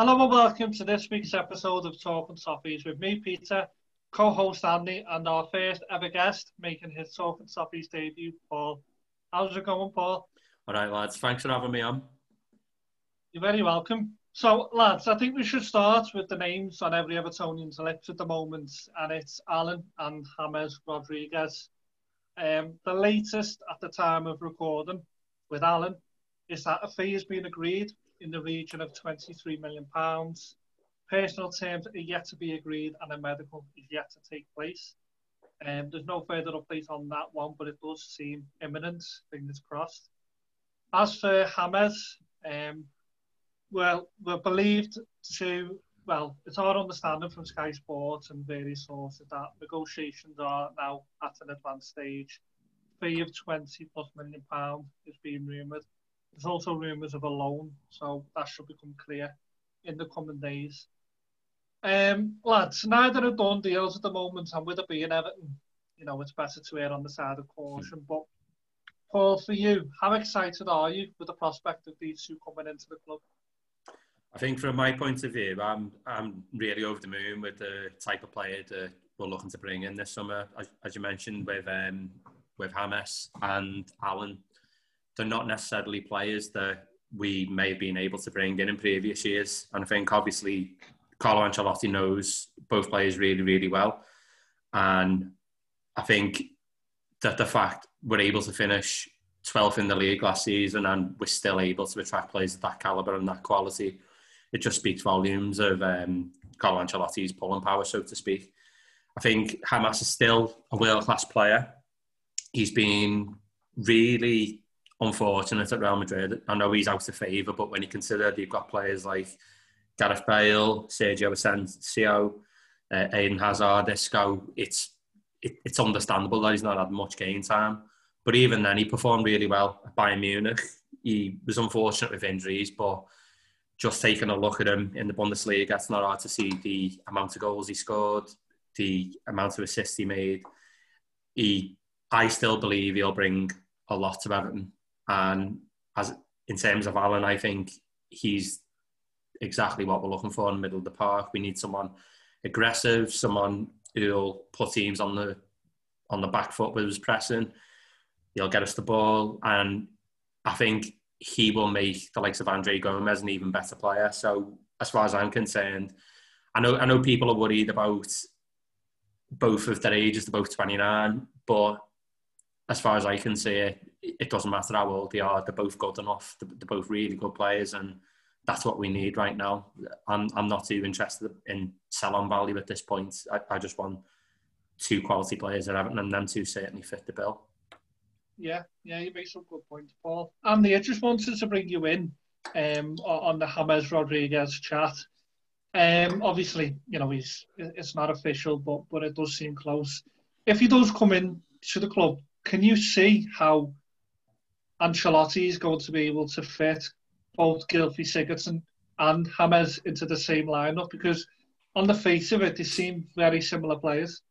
Hello and welcome to this week's episode of Talking Toffees with me, Peter, co-host Andy, and our first ever guest making his Talking Toffees debut, Paul. How's it going, Paul? All right, lads. Thanks for having me on. You're very welcome. So, lads, I think we should start with the names on every Evertonian's lips at the moment, and it's Allan and James Rodriguez. Um, the latest at the time of recording with Allan is that a fee has been agreed in the region of £23 million. Personal terms are yet to be agreed and a medical is yet to take place. Um, there's no further update on that one, but it does seem imminent, fingers crossed. As for James, um, well, we're believed to, well, it's our understanding from Sky Sports and various sources that negotiations are now at an advanced stage. Fee of 20 plus million pound is being rumoured. There's also rumours of a loan, so that should become clear in the coming days. Um, lads, neither have done deals at the moment, and with it being Everton, you know, it's better to err on the side of caution. But Paul, for you, how excited are you with the prospect of these two coming into the club? I think from my point of view, I'm I'm really over the moon with the type of player that we're looking to bring in this summer. As, as you mentioned with um, with James and Allan, they're not necessarily players that we may have been able to bring in in previous years. And I think obviously Carlo Ancelotti knows both players really, really well. And I think that the fact we're able to finish 12th in the league last season and we're still able to attract players of that calibre and that quality, it just speaks volumes of um, Carlo Ancelotti's pulling power, so to speak. I think Hames is still a world class player. He's been really unfortunate at Real Madrid. I know he's out of favour, but when you consider you've got players like Gareth Bale, Sergio Asensio, uh, Eden Hazard, Isco, it's it, it's understandable that he's not had much game time. But even then, he performed really well at Bayern Munich. He was unfortunate with injuries, but just taking a look at him in the Bundesliga, it's not hard to see the amount of goals he scored, the amount of assists he made. He, I still believe he'll bring a lot to Everton. And as in terms of Allan, I think he's exactly what we're looking for in the middle of the park. We need someone aggressive, someone who'll put teams on the on the back foot with his pressing. He'll get us the ball, and I think he will make the likes of Andre Gomes an even better player. So, as far as I'm concerned, I know I know people are worried about both of their ages. They're both 29, but as far as I can see it doesn't matter how old they are. They're both good enough. They're, both really good players, and that's what we need right now. I'm I'm not too interested in sell-on value at this point. I, I just want two quality players at Everton, and them two certainly fit the bill. Yeah, yeah, you make some good points, Paul. Andy, I just wanted to bring you in um, on the James Rodriguez chat. Um, obviously, you know, he's it's not official, but but it does seem close. If he does come in to the club, can you see how Ancelotti is going to be able to fit both Gylfi Sigurdsson and James into the same lineup? Because on the face of it, they seem very similar players.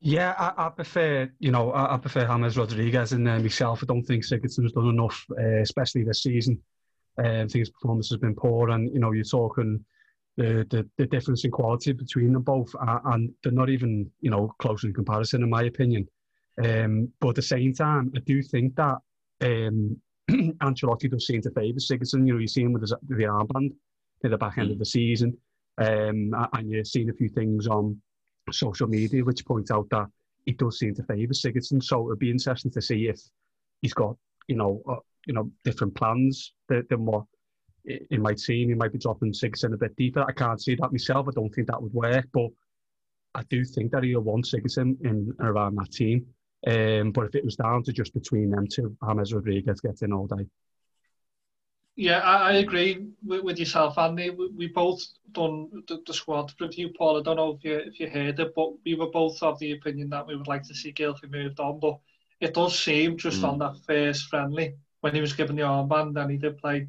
Yeah, I, I prefer, you know, I, I prefer James Rodriguez in there myself. I don't think Sigurdsson's done enough, uh, especially this season. Um, I think his performance has been poor, and you know, you're talking the, the, the difference in quality between them both, uh, and they're not even, you know, close in comparison, in my opinion. Um, but at the same time, I do think that um, Ancelotti does seem to favour Sigurdsson. You know, you see him with, his, with the armband at the back end of the season, um, and you've seen a few things on social media which point out that he does seem to favour Sigurdsson. So it'd be interesting to see if he's got, you know, uh, you know, different plans than, than what it, might seem. He might be dropping Sigurdsson a bit deeper. I can't see that myself. I don't think that would work, but I do think that he'll want Sigurdsson in around that team. Um, but if it was down to just between them two, James Rodriguez gets in all day. Yeah, I, I agree with, with, yourself, Andy. We, we both done the, the, squad review, Paul. I don't know if you if you heard it, but we were both of the opinion that we would like to see Gylfi moved on. But it does seem just mm. on that first friendly when he was given the armband and he did play.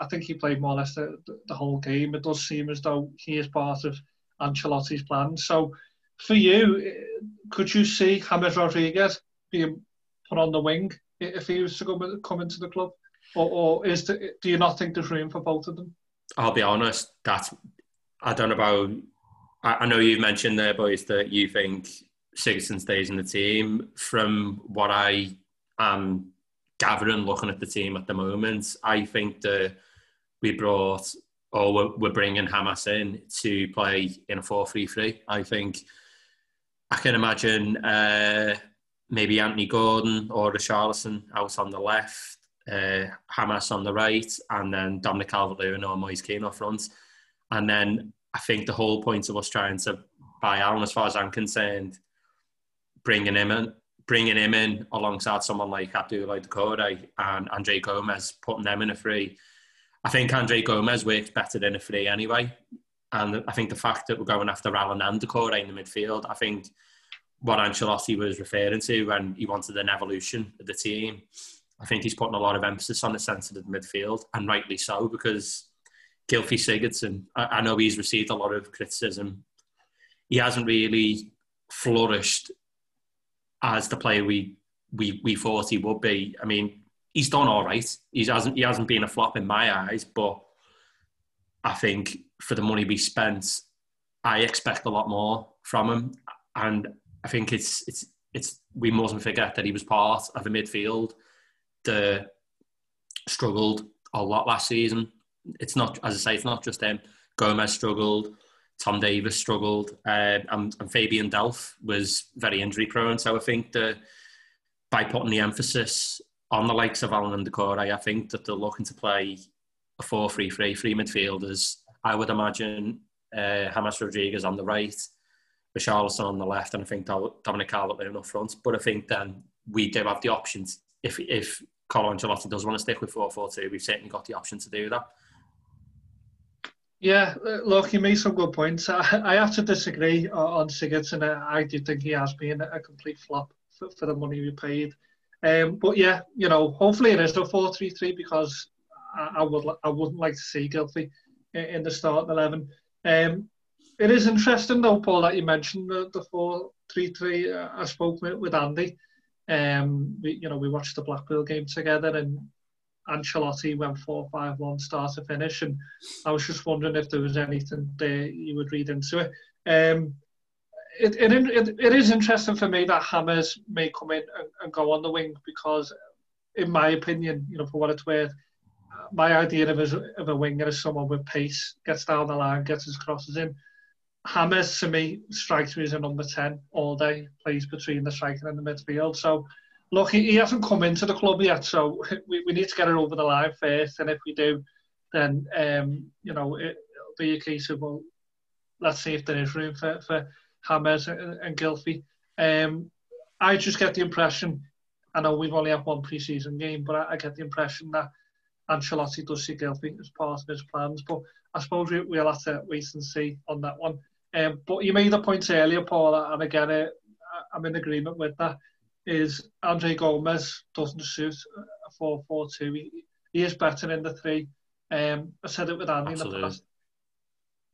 I think he played more or less the, the whole game. It does seem as though he is part of Ancelotti's plan. So for you, could you see James Rodriguez being put on the wing if he was to come, come into the club? Or, or is the, do you not think there's room for both of them? I'll be honest, that I don't know about. I, I know you've mentioned there, boys, that you think Sigurdsson stays in the team. From what I am gathering, looking at the team at the moment, I think that we brought or we're, bringing Hames in to play in a 4-3-3. I think I can imagine uh, maybe Anthony Gordon or Richarlison out on the left, uh, Hames on the right, and then Dominic Calvert-Lewin or Moise Kean up front. And then I think the whole point of us trying to buy Allan, as far as I'm concerned, bringing him in, bringing him in alongside someone like Abdoulaye Doucouré and Andre Gomes, putting them in a free. I think Andre Gomes works better than a free anyway. And I think the fact that we're going after Allan and Doucouré in the midfield, I think what Ancelotti was referring to when he wanted an evolution of the team. I think he's putting a lot of emphasis on the centre of the midfield, and rightly so, because Gylfi Sigurdsson, I, I know he's received a lot of criticism. He hasn't really flourished as the player we we we thought he would be. I mean, he's done all right. He hasn't he hasn't been a flop in my eyes, but I think for the money we spent, I expect a lot more from him. And I think it's it's it's we mustn't forget that he was part of a midfield that struggled a lot last season. It's not, as I say, it's not just him. Gomes struggled, Tom Davies struggled, uh, and, and Fabian Delph was very injury prone. So I think that by putting the emphasis on the likes of Allan and Doucouré, I think that they're looking to play a 4-3-3, three midfielders. I would imagine uh, James Rodriguez on the right, Richarlison on the left, and I think Dominic Calvert-Lewin up front. But I think then we do have the options. If if Carlo Ancelotti does want to stick with 4-4-2, we've certainly got the option to do that. Yeah, look, you made some good points. I, I have to disagree on Sigurdsson. I, do think he has been a complete flop for, for the money we paid. Um, but yeah, you know, hopefully it is a 4-3-3 because I, I would I wouldn't like to see Gylfi in, the starting eleven. Um, it is interesting though, Paul, that you mentioned the, the 4-3-3. Uh, I spoke with, with Andy. Um, we, you know, we watched the Blackpool game together, and Ancelotti went 4-5-1 start to finish, and I was just wondering if there was anything there you would read into it. Um, it, it, it, it is interesting for me that Hames may come in and, and, go on the wing because, in my opinion, you know, for what it's worth, my idea of a, of a winger is someone with pace, gets down the line, gets his crosses in. Hames to me strikes me as a number 10 all day, plays between the striker and the midfield. So, look, he, he hasn't come into the club yet, so we, we need to get it over the line first. And if we do, then, um, you know, it, will be a case of, well, let's see if there is room for, for Hames and, and. Um, I just get the impression, I know we've only had one pre-season game, but I, I get the impression that Ancelotti does see Gylfi as part of his plans. But I suppose we, we'll have to wait and see on that one. Um, but you made a point earlier, Paul, and again, uh, I'm in agreement with that. Is Andre Gomes doesn't suit a 4 4 2. He, he is better in the three. Um, I said it with Andy Absolutely. in the past.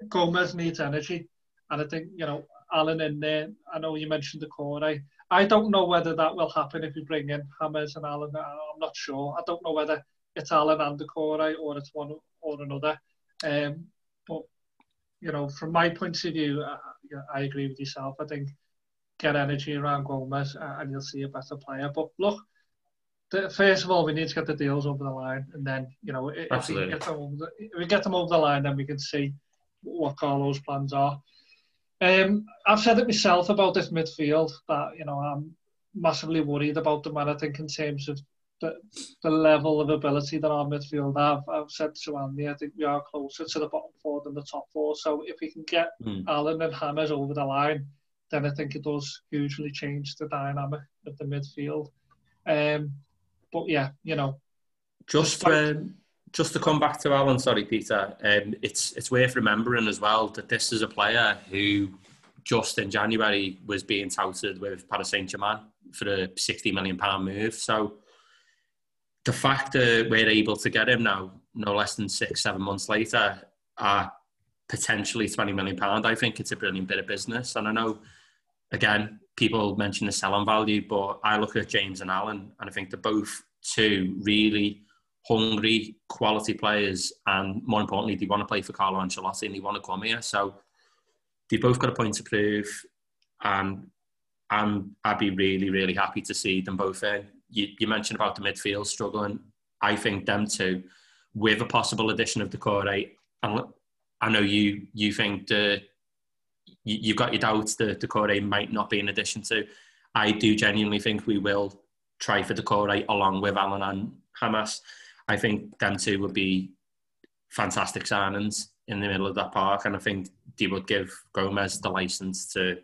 Gomes needs energy, and I think, you know, Allan in there. I know you mentioned Doucouré. I, I don't know whether that will happen if you bring in Hames and Allan. I'm not sure. I don't know whether it's Allan and Doucouré or it's one or another. Um, but you know, from my point of view, I, I agree with yourself. I think get energy around Gomes and you'll see a better player. But look, the, first of all, we need to get the deals over the line, and then you know, if we, get them over the, if we get them over the line, then we can see what Carlo's plans are. Um, I've said it myself about this midfield that you know I'm massively worried about them, and I think in terms of the, the level of ability that our midfield have. I've said to Andy, I think we are closer to the bottom four than the top four. So if we can get mm. Allan and Hames over the line, then I think it does hugely change the dynamic of the midfield. Um, but yeah, you know, just um, just to come back to Allan, sorry, Peter. Um, it's it's worth remembering as well that this is a player who just in January was being touted with Paris Saint Germain for a sixty million pound move. So the fact that we're able to get him now, no less than six, seven months later, at potentially twenty million pound, I think it's a brilliant bit of business. And I know, again, people mention the selling value, but I look at James and Allan, and I think they're both two really hungry, quality players, and more importantly, they want to play for Carlo Ancelotti and they want to come here. So they both got a point to prove, and and I'd be really, really happy to see them both in. You, you mentioned about the midfield struggling. I think them two, with a possible addition of Doucouré, and I know you you think the you, you've got your doubts that the Doucouré might not be an addition to. I do genuinely think we will try for the Doucouré along with Allan and Hames. I think them two would be fantastic signings in the middle of that park, and I think they would give Gomes the license to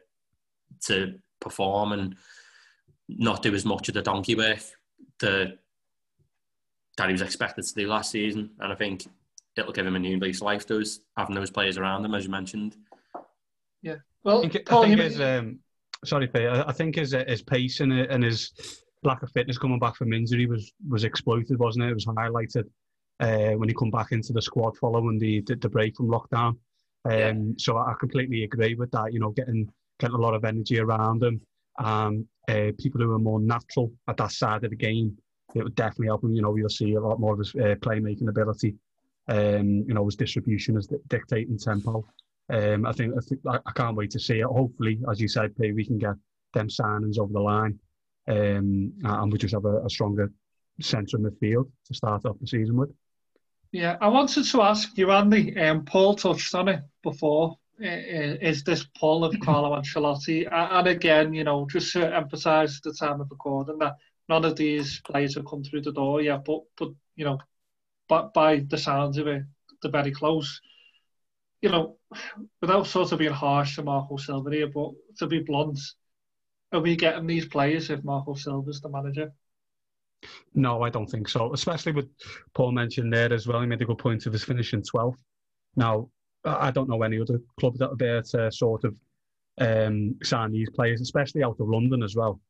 to perform and not do as much of the donkey work that that he was expected to do last season. And I think it'll give him a new lease of life. Those having those players around him, as you mentioned. Yeah. Well, I think, I think his um, sorry, Peter. I think his his pace and, and his lack of fitness coming back from injury was was exploited, wasn't it? It was highlighted uh, when he come back into the squad following the the, the break from lockdown. Um, yeah. So I completely agree with that. You know, getting getting a lot of energy around him, and uh, people who are more natural at that side of the game, it would definitely help him. You know, you'll see a lot more of his uh, playmaking ability. Um, you know, his distribution is dictating tempo. Um, I think I, I can't wait to see it. Hopefully, as you said, P, we can get them signings over the line um, and we just have a, a stronger centre midfield to start off the season with. Yeah, I wanted to ask you, Andy. Um, Paul touched on it before. Is this pull of Carlo Ancelotti? And again, you know, just to emphasise the time of recording that none of these players have come through the door yet, but but you know, but by the sounds of it, they're very close. You know, without sort of being harsh to Marco Silva here, but to be blunt, are we getting these players if Marco Silva's the manager? No, I don't think so. Especially with Paul mentioned there as well. He made a good point of his finishing 12th. Now, I don't know any other club that are there to sort of um, sign these players, especially out of London as well.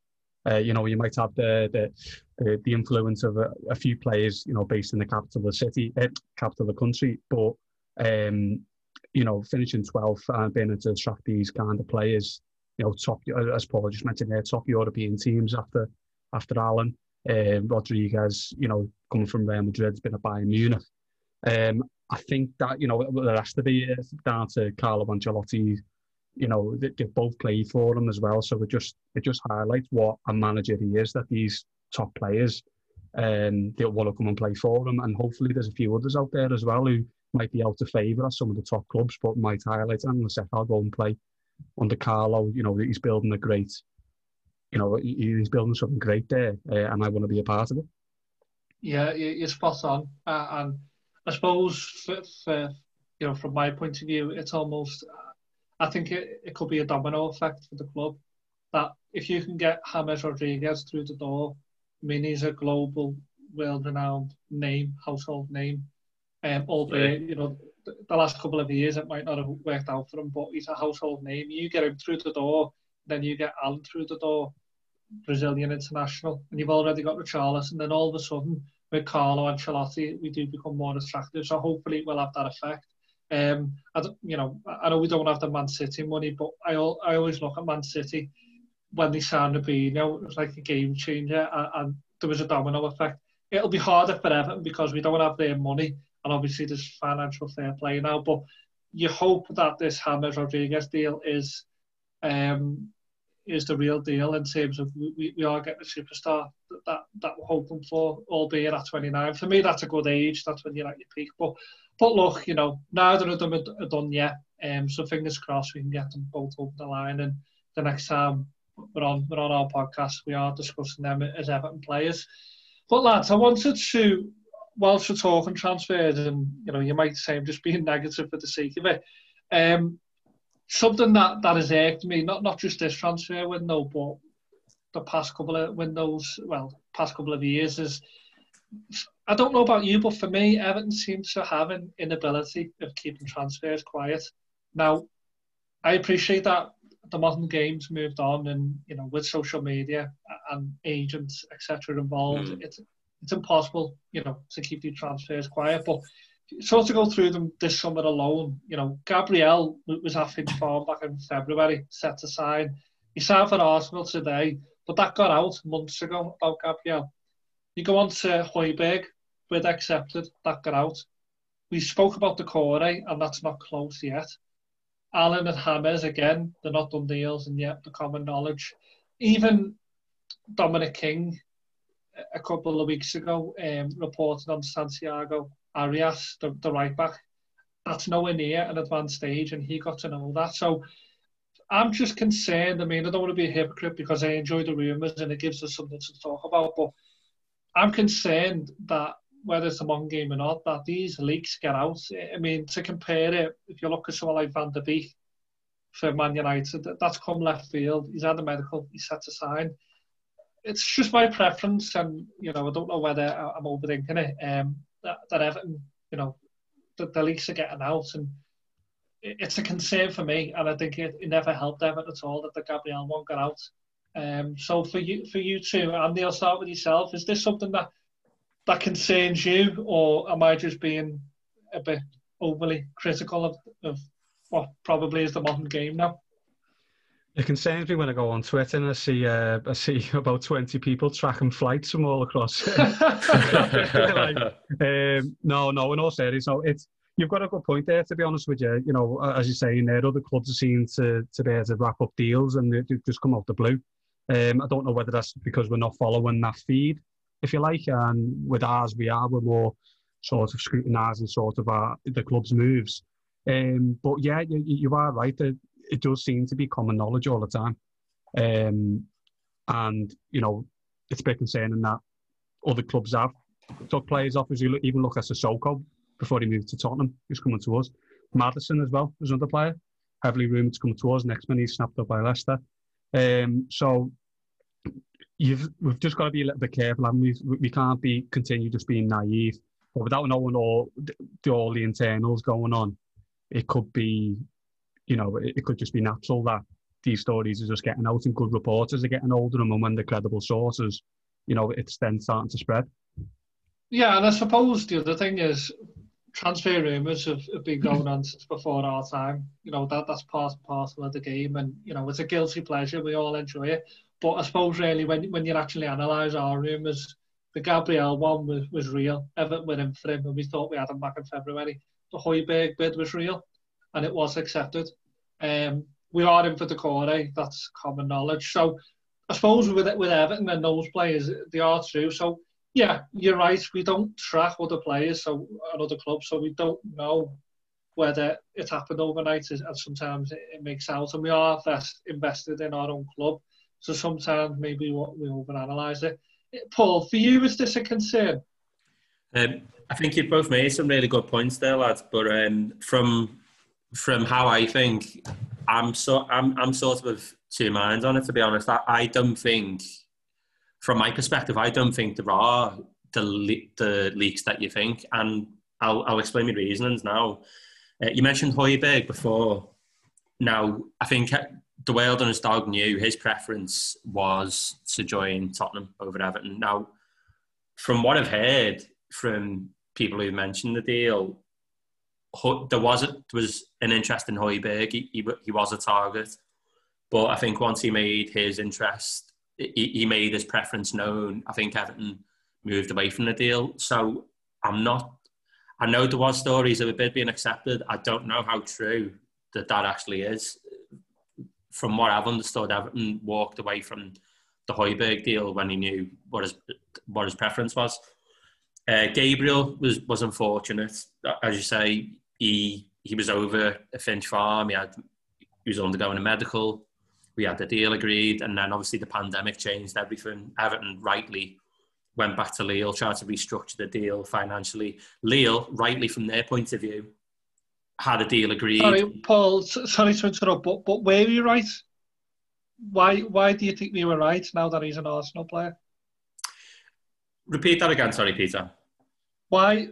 Uh, you know, you might have the the, the, the influence of a, a, few players, you know, based in the capital of the city, uh, capital of the country, but um, you know, finishing 12th and being able to attract these kind of players you know, top as Paul just mentioned there, top European teams after after Allan. Um, Rodriguez, you know, coming from Real Madrid, has been at Bayern Munich. Um, I think that you know the rest of the year down to Carlo Ancelotti. You know, they, they've both played for him as well, so it just it just highlights what a manager he is. That these top players, um, they want to come and play for him, and hopefully there's a few others out there as well who might be out of favour at some of the top clubs, but might highlight and say, I'll go and play under Carlo, you know, he's building a great, you know, he's building something great there, uh, and I want to be a part of it. Yeah, you're spot on, uh, and I suppose for, for, you know, from my point of view, it's almost, I think it, it could be a domino effect for the club. That if you can get James Rodriguez through the door, I mean, he's a global, world-renowned name, household name, um, albeit, you know, the last couple of years it might not have worked out for him, but he's a household name. You get him through the door, then you get Allan through the door, Brazilian international, and you've already got Richarlison, and then all of a sudden with Carlo and Ancelotti, we do become more attractive. So hopefully it will have that effect. Um, I you know, I know we don't have the Man City money, but I I always look at Man City when they signed Robinho, it was like a game changer, and, and there was a domino effect. It'll be harder for Everton because we don't have their money and obviously there's financial fair play now. But you hope that this James Rodriguez deal is um, is the real deal in terms of we, we are getting a superstar that, that, that we're hoping for, albeit at 29. For me, that's a good age. That's when you're at your peak. But but look, you know, neither of them are, done yet. Um, so fingers crossed we can get them both over the line. And the next time we're on we're on our podcast, we are discussing them as Everton players. But lads, I wanted to whilst we're talking transfers, and you know, you might say I'm just being negative for the sake of it. Um, something that that has irked me, not not just this transfer window, but the past couple of windows, well, past couple of years, is I don't know about you, but for me, Everton seems to have an inability of keeping transfers quiet. Now, I appreciate that the modern game's moved on, and you know, with social media and agents, etc., involved, mm. it's it's impossible, you know, to keep these transfers quiet. But sort of go through them this summer alone, you know, Gabriel was at Finch Farm back in February, set to sign. He signed for Arsenal today, but that got out months ago about Gabriel. You go on to Højbjerg, we'd accepted that got out. We spoke about Doucouré, and that's not close yet. Allan and Hames, again, they're not done deals, and yet the common knowledge. Even Dominic King, a couple of weeks ago, um, reported on Santiago Arias, the, the right back. That's nowhere near an advanced stage, and he got to know that. So I'm just concerned. I mean, I don't want to be a hypocrite because I enjoy the rumours and it gives us something to talk about, but I'm concerned that whether it's a long game or not, that these leaks get out. I mean, to compare it, if you look at someone like Van der Beek for Man United, that's come left field. He's had a medical, he's set to sign. It's just my preference, and you know, I don't know whether I'm overthinking it. Um, that, that Everton, you know, the, the leaks are getting out, and it's a concern for me, and I think it, it never helped Everton at all that the Gabriel one got out. Um, so for you, for you two, Andy, I'll start with yourself. Is this something that that concerns you, or am I just being a bit overly critical of, of what probably is the modern game now? It concerns me when I go on Twitter and I see uh, I see about twenty people tracking flights from all across. like, um, no, no, in all seriousness, no, it's you've got a good point there. To be honest with you, you know, as you say, in there, other clubs are seen to to be able to wrap up deals and they just come out the blue. Um, I don't know whether that's because we're not following that feed, if you like, and with ours we are. We're more sort of scrutinising sort of our, the club's moves. Um, but yeah, you, you are right. It, it does seem to be common knowledge all the time. Um, and, you know, it's a bit concerning that other clubs have took players off. As you look, even look at Sissoko before he moved to Tottenham, who's coming to us. Maddison as well was another player, heavily rumoured to come to us. Next man, he's snapped up by Leicester. Um, so you've we've just got to be a little bit careful, and we we can't be continue just being naive. But without knowing all the, all the internals going on, it could be, you know, it, it could just be natural that these stories are just getting out, and good reporters are getting older, and when the credible sources, you know, it's then starting to spread. Yeah, and I suppose the other thing is transfer rumours have, have been mm-hmm. going on since before our time. You know, that that's part and parcel of the game and, you know, it's a guilty pleasure. We all enjoy it. But I suppose really when when you actually analyse our rumours, the Gabriel one was, was real. Everton were in for him and we thought we had him back in February. The Højbjerg bid was real and it was accepted. Um, we are in for the Doucouré, that's common knowledge. So I suppose with with Everton and those players, they are true. So yeah, you're right. We don't track other players so at other clubs, so we don't know whether it happened overnight, and sometimes it, makes out. And we are invest, invested in our own club, so sometimes maybe we overanalyze it. Paul, for you, is this a concern? Um, I think you both made some really good points there, lads. But um, from from how I think, I'm so I'm I'm sort of two minds on it. To be honest, I, I don't think from my perspective, I don't think there are the, le- the leaks that you think, and I'll, I'll explain my reasons now. Uh, you mentioned Højbjerg before. Now, I think the world and his dog knew his preference was to join Tottenham over Everton. Now, from what I've heard from people who mentioned the deal, there was a, was an interest in Højbjerg. He, he, he was a target, but I think once he made his interest he, he made his preference known. I think Everton moved away from the deal. So I'm not. I know there was stories of a bid being accepted. I don't know how true that that actually is. From what I've understood, Everton walked away from the Højbjerg deal when he knew what his what his preference was. Uh, Gabriel was was unfortunate, as you say. He he was over at Finch Farm. He had he was undergoing a medical we had the deal agreed, and then obviously the pandemic changed everything. Everton rightly went back to Lille, tried to restructure the deal financially. Lille, rightly from their point of view, had a deal agreed. Sorry, Paul. Sorry to interrupt, but but were you right? Why why do you think we were right now that he's an Arsenal player? Repeat that again. Sorry, Peter. Why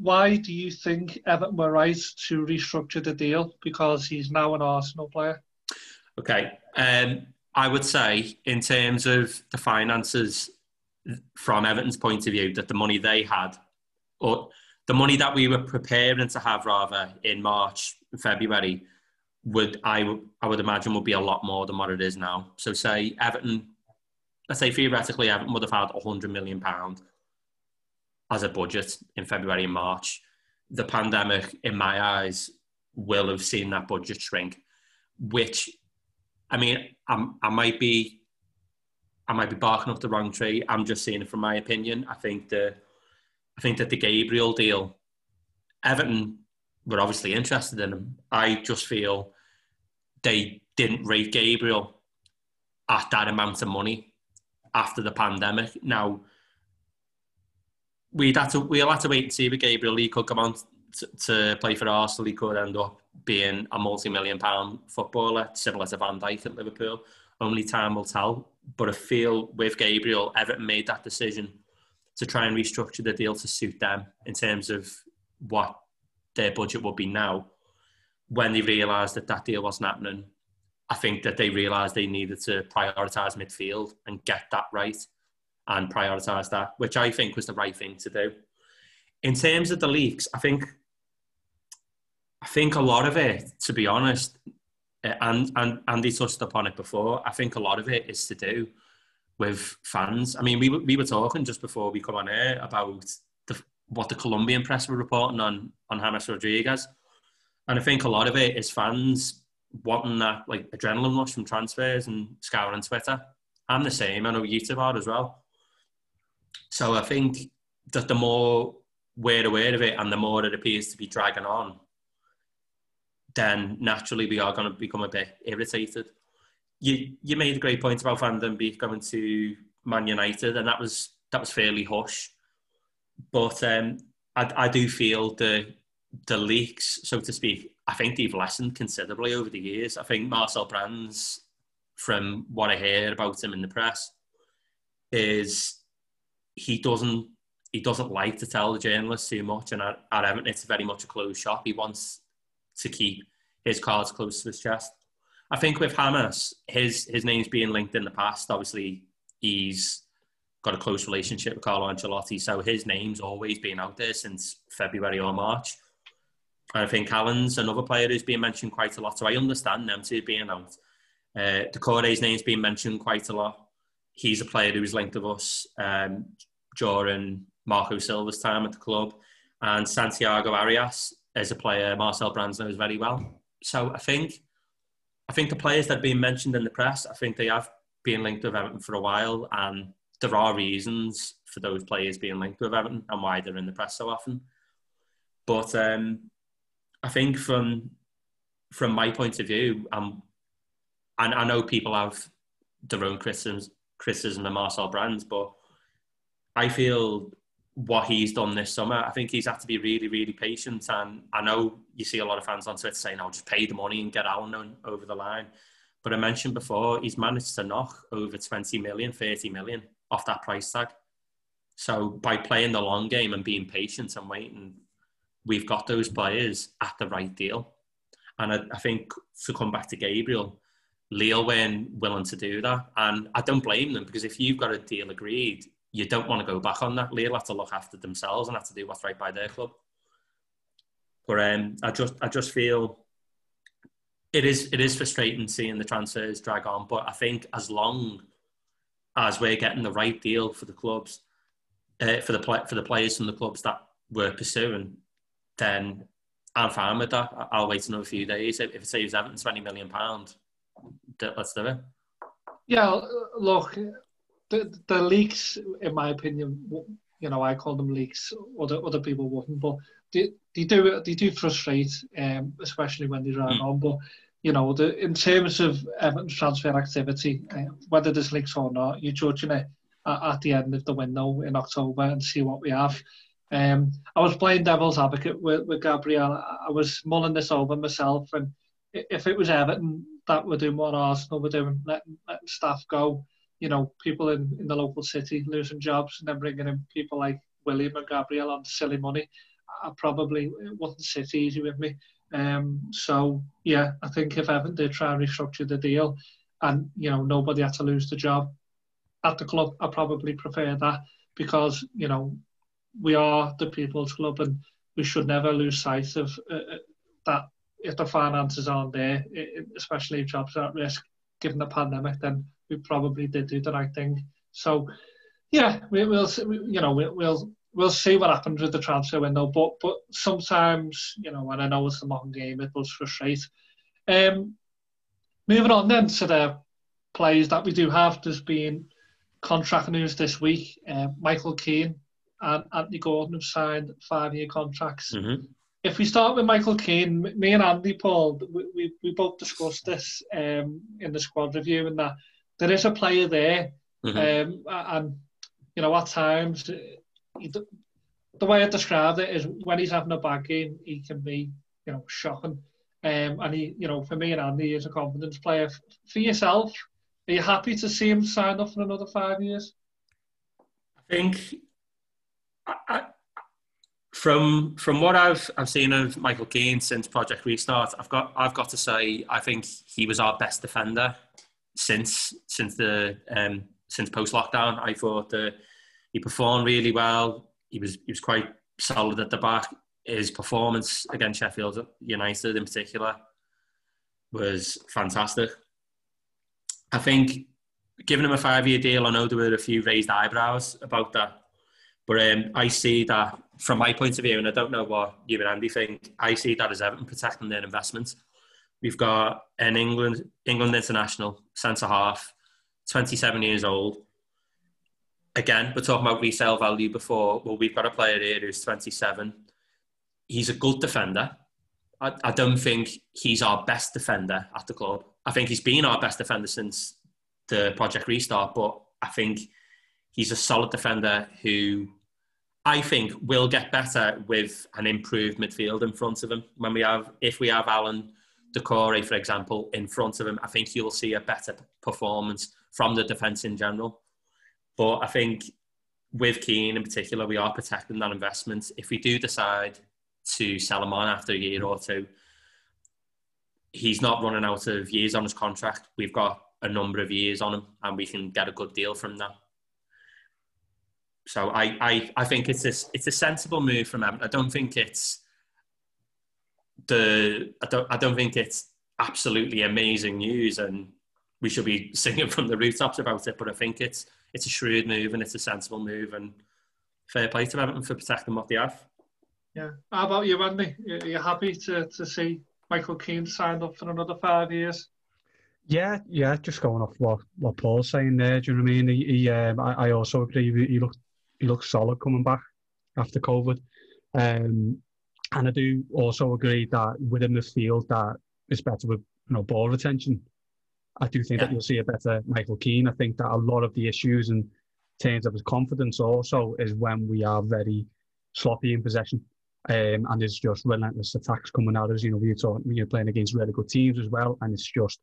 why do you think Everton were right to restructure the deal because he's now an Arsenal player? Okay. Um, I would say, in terms of the finances from Everton's point of view, that the money they had, or the money that we were preparing to have rather in March, February, would I, I would imagine would be a lot more than what it is now. So, say Everton, let's say theoretically, Everton would have had a hundred million pound. As a budget in February and March. The pandemic, in my eyes, will have seen that budget shrink, which, I mean, I'm, I might be, I might be barking up the wrong tree. I'm just saying it from my opinion. I think the, I think that the Gabriel deal, Everton were obviously interested in him. I just feel they didn't rate Gabriel at that amount of money after the pandemic. Now, we'd have to we'll have to wait and see with Gabriel. He could come on to, to play for Arsenal. He could end up being a multi-million pound footballer, similar to Van Dijk at Liverpool. Only time will tell. But I feel with Gabriel, Everton made that decision to try and restructure the deal to suit them in terms of what their budget would be now. When they realised that that deal wasn't happening, I think that they realised they needed to prioritise midfield and get that right and prioritise that, which I think was the right thing to do. In terms of the leaks, I think I think a lot of it, to be honest, eh, and and Andy touched upon it before. I think a lot of it is to do with fans. I mean, we we were talking just before we come on air about the, what the Colombian press were reporting on on James Rodriguez, and I think a lot of it is fans wanting that like adrenaline rush from transfers and scouring Twitter. I'm the same. I know you two are as well. So I think that the more we're aware of it and the more it appears to be dragging on, then naturally we are going to become a bit irritated. You you made a great point about Van Den Beek going to Man United, and that was that was fairly hush. But um, I, I do feel the the leaks, so to speak, I think they've lessened considerably over the years. I think Marcel Brands, from what I hear about him in the press, is he doesn't he doesn't like to tell the journalists too much, and at, Everton it's very much a closed shop. He wants to keep his cards close to his chest. I think with Hames, his his name's being linked in the past. Obviously, he's got a close relationship with Carlo Ancelotti, so his name's always been out there since February or March. And I think Allan's another player who's been mentioned quite a lot, so I understand them two being out. Uh, Doucouré's name's been mentioned quite a lot. He's a player who was linked with us um, during Marco Silva's time at the club. And Santiago Arias is a player Marcel Brands knows very well. So I think I think the players that have been mentioned in the press, I think they have been linked with Everton for a while, and there are reasons for those players being linked with Everton and why they're in the press so often. But um, I think from from my point of view, um, and I know people have their own criticisms criticism of Marcel Brands, but I feel what he's done this summer, I think he's had to be really, really patient. And I know you see a lot of fans on Twitter saying, "I'll just pay the money and get Allan over the line." But I mentioned before, he's managed to knock over 20 million, 30 million off that price tag. So by playing the long game and being patient and waiting, we've got those players at the right deal. And I, I think to come back to Gabriel, Lille weren't willing to do that. And I don't blame them because if you've got a deal agreed, you don't want to go back on that. Lille have to look after themselves and have to do what's right by their club. But um, I just I just feel it is it is frustrating seeing the transfers drag on. But I think as long as we're getting the right deal for the clubs, uh, for the for the players from the clubs that we're pursuing, then I'm fine with that. I'll wait another few days. If it saves Everton twenty million pound, let's do it. Yeah, look, the the leaks, in my opinion, you know, I call them leaks. Other other people wouldn't, but they, they do they do frustrate, um, especially when they run mm. on. But you know, the, in terms of Everton's transfer activity, uh, whether there's leaks or not, you're judging it at, at, the end of the window in October and see what we have. Um, I was playing devil's advocate with, with Gabriel. I was mulling this over myself, and if it was Everton that were doing what Arsenal were doing, letting, letting staff go, you know, people in, in the local city losing jobs and then bringing in people like Willian and Gabriel on silly money, I probably it wouldn't sit easy with me. Um, so yeah, I think if Everton did try and restructure the deal, and you know nobody had to lose the job at the club, I probably prefer that because you know we are the people's club and we should never lose sight of uh, uh that. If the finances aren't there, especially if jobs are at risk, given the pandemic, then we probably did do the right thing. So, yeah, we, will you know we'll, we'll we'll see what happens with the transfer window. But but sometimes, you know, when I know it's the modern game, it does frustrate. Um, moving on then to the players that we do have, there's been contract news this week. Uh, Michael Keane and Anthony Gordon have signed five-year contracts. Mm-hmm. If we start with Michael Keane, me and Andy Paul, we, we, we both discussed this um, in the squad review, and that there is a player there, mm-hmm. um, and you know at times the way I described it is when he's having a bad game, he can be you know shocking. Um, and he, you know, for me and Andy, he's a confidence player. For yourself, are you happy to see him sign up for another five years? I think I, I, from from what I've I've seen of Michael Keane since Project Restart, I've got I've got to say I think he was our best defender since since the um, since post lockdown. I thought that he performed really well. He was he was quite solid at the back. His performance against Sheffield United in particular was fantastic. I think giving him a five year deal, I know there were a few raised eyebrows about that. But um, I see that from my point of view, and I don't know what you and Andy think, I see that as Everton protecting their investments. We've got an England England international centre half, 27 years old. Again, we're talking about resale value before. Well, we've got a player here who's 27. He's a good defender. I, I don't think he's our best defender at the club. I think he's been our best defender since the project restart, but I think he's a solid defender who I think will get better with an improved midfield in front of him. When we have, if we have Allan Doucouré, for example, in front of him, I think you'll see a better performance from the defence in general. But I think with Keane in particular, we are protecting that investment. If we do decide to sell him on after a year or two, he's not running out of years on his contract. We've got a number of years on him, and we can get a good deal from that. So I, I, I think it's a, it's a sensible move from him. I don't think it's the I don't I don't think it's absolutely amazing news, and we should be singing from the rooftops about it. But I think it's it's a shrewd move and it's a sensible move, and fair play to Everton for protecting what they have. Yeah. How about you, Andy? Are you happy to, to see Michael Keane signed up for another five years? Yeah, yeah. Just going off what, what Paul's saying there. Do you know what I mean? He, he um, I, I also agree. He looked he looked solid coming back after COVID. Um, and I do also agree that within the field that it's better with you know ball retention. I do think yeah. that you'll see a better Michael Keane. I think that a lot of the issues in terms of his confidence also is when we are very sloppy in possession. Um, and there's just relentless attacks coming at us. You know, we're talking, we're playing against really good teams as well, and it's just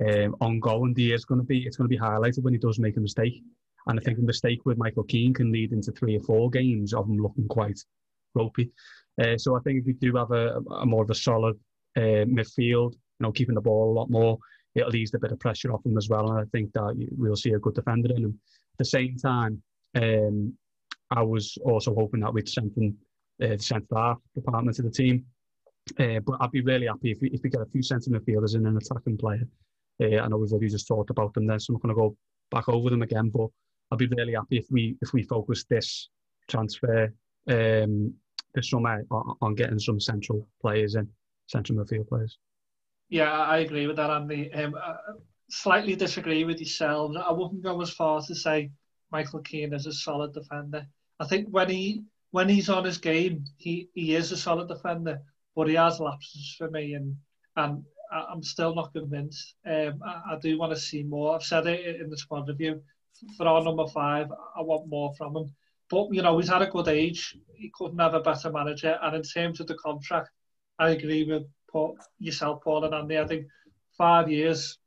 um, ongoing. The is going to be it's going to be highlighted when he does make a mistake. And I think a mistake with Michael Keane can lead into three or four games of him looking quite ropey. Uh, so I think if we do have a, a more of a solid uh, midfield, you know, keeping the ball a lot more, it'll ease a bit of pressure off him as well. And I think that we'll see a good defender in him. At the same time, um, I was also hoping that we'd strengthen uh, the centre half department of the team. Uh, but I'd be really happy if we, if we get a few centre midfielders and an attacking player. Uh, I know we've already just talked about them there, so I'm not going to go back over them again. But I'd be really happy if we if we focus this transfer um, this summer on, getting some central players in, central midfield players. Yeah, I agree with that, Andy. Um, I slightly disagree with yourselves. I wouldn't go as far to say Michael Keane is a solid defender. I think when he when he's on his game, he, he is a solid defender, but he has lapses for me, and and I'm still not convinced. Um, I, I do want to see more. I've said it in the squad review. For our number five, I want more from him. But you know, he's had a good age. He couldn't have a better manager. And in terms of the contract, I agree with Paul, yourself, Paul and Andy. I think five years